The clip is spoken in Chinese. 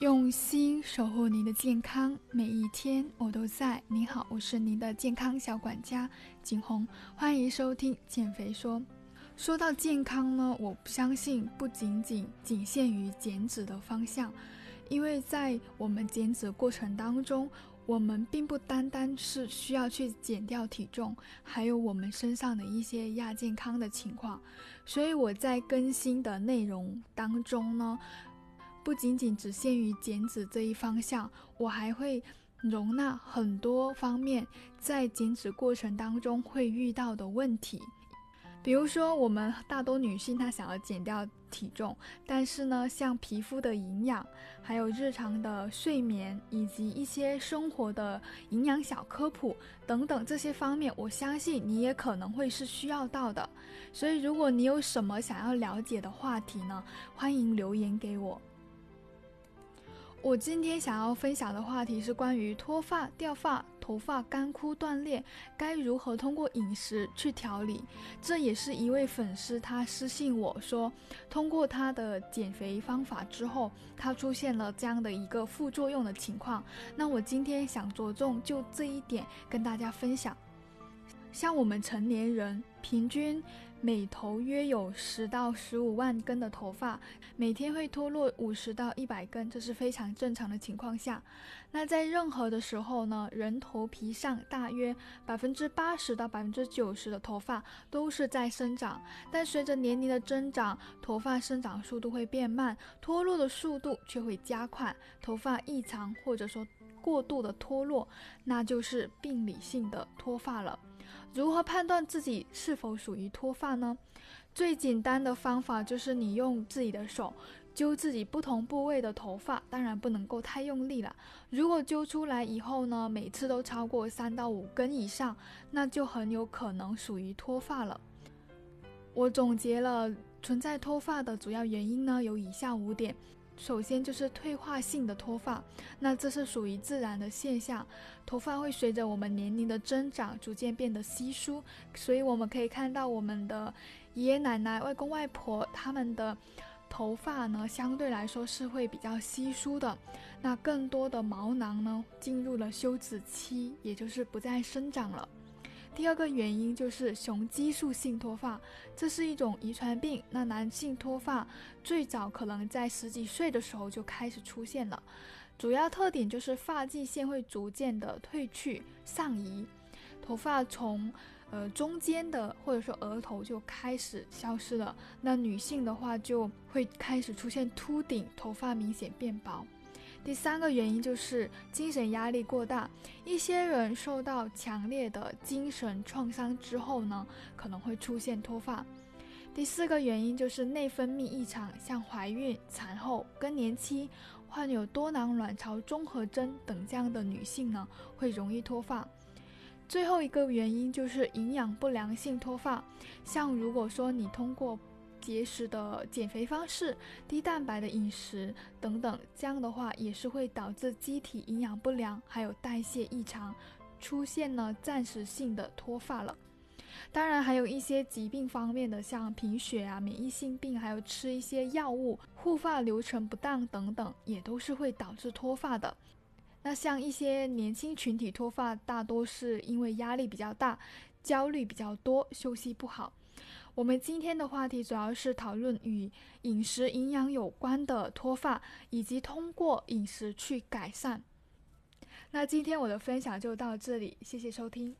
用心守护您的健康，每一天我都在。您好，我是您的健康小管家景红，欢迎收听减肥说。说到健康呢，我不相信不仅仅仅限于减脂的方向，因为在我们减脂过程当中，我们并不单单是需要去减掉体重，还有我们身上的一些亚健康的情况。所以我在更新的内容当中呢。不仅仅只限于减脂这一方向，我还会容纳很多方面在减脂过程当中会遇到的问题。比如说，我们大多女性她想要减掉体重，但是呢，像皮肤的营养，还有日常的睡眠，以及一些生活的营养小科普等等这些方面，我相信你也可能会是需要到的。所以，如果你有什么想要了解的话题呢，欢迎留言给我。我今天想要分享的话题是关于脱发、掉发、头发干枯断裂，该如何通过饮食去调理？这也是一位粉丝他私信我说，通过他的减肥方法之后，他出现了这样的一个副作用的情况。那我今天想着重就这一点跟大家分享。像我们成年人，平均每头约有十到十五万根的头发，每天会脱落五十到一百根，这是非常正常的情况下。那在任何的时候呢，人头皮上大约百分之八十到百分之九十的头发都是在生长，但随着年龄的增长，头发生长速度会变慢，脱落的速度却会加快，头发异常或者说过度的脱落，那就是病理性的脱发了。如何判断自己是否属于脱发呢？最简单的方法就是你用自己的手揪自己不同部位的头发，当然不能够太用力了。如果揪出来以后呢，每次都超过三到五根以上，那就很有可能属于脱发了。我总结了存在脱发的主要原因呢，有以下五点。首先就是退化性的脱发，那这是属于自然的现象，头发会随着我们年龄的增长逐渐变得稀疏，所以我们可以看到我们的爷爷奶奶、外公外婆他们的头发呢，相对来说是会比较稀疏的，那更多的毛囊呢进入了休止期，也就是不再生长了。第二个原因就是雄激素性脱发，这是一种遗传病。那男性脱发最早可能在十几岁的时候就开始出现了，主要特点就是发际线会逐渐的褪去上移，头发从呃中间的或者说额头就开始消失了。那女性的话就会开始出现秃顶，头发明显变薄。第三个原因就是精神压力过大，一些人受到强烈的精神创伤之后呢，可能会出现脱发。第四个原因就是内分泌异常，像怀孕、产后、更年期、患有多囊卵巢综合征等这样的女性呢，会容易脱发。最后一个原因就是营养不良性脱发，像如果说你通过节食的减肥方式、低蛋白的饮食等等，这样的话也是会导致机体营养不良，还有代谢异常，出现了暂时性的脱发了。当然，还有一些疾病方面的，像贫血啊、免疫性病，还有吃一些药物、护发流程不当等等，也都是会导致脱发的。那像一些年轻群体脱发，大多是因为压力比较大、焦虑比较多、休息不好。我们今天的话题主要是讨论与饮食营养有关的脱发，以及通过饮食去改善。那今天我的分享就到这里，谢谢收听。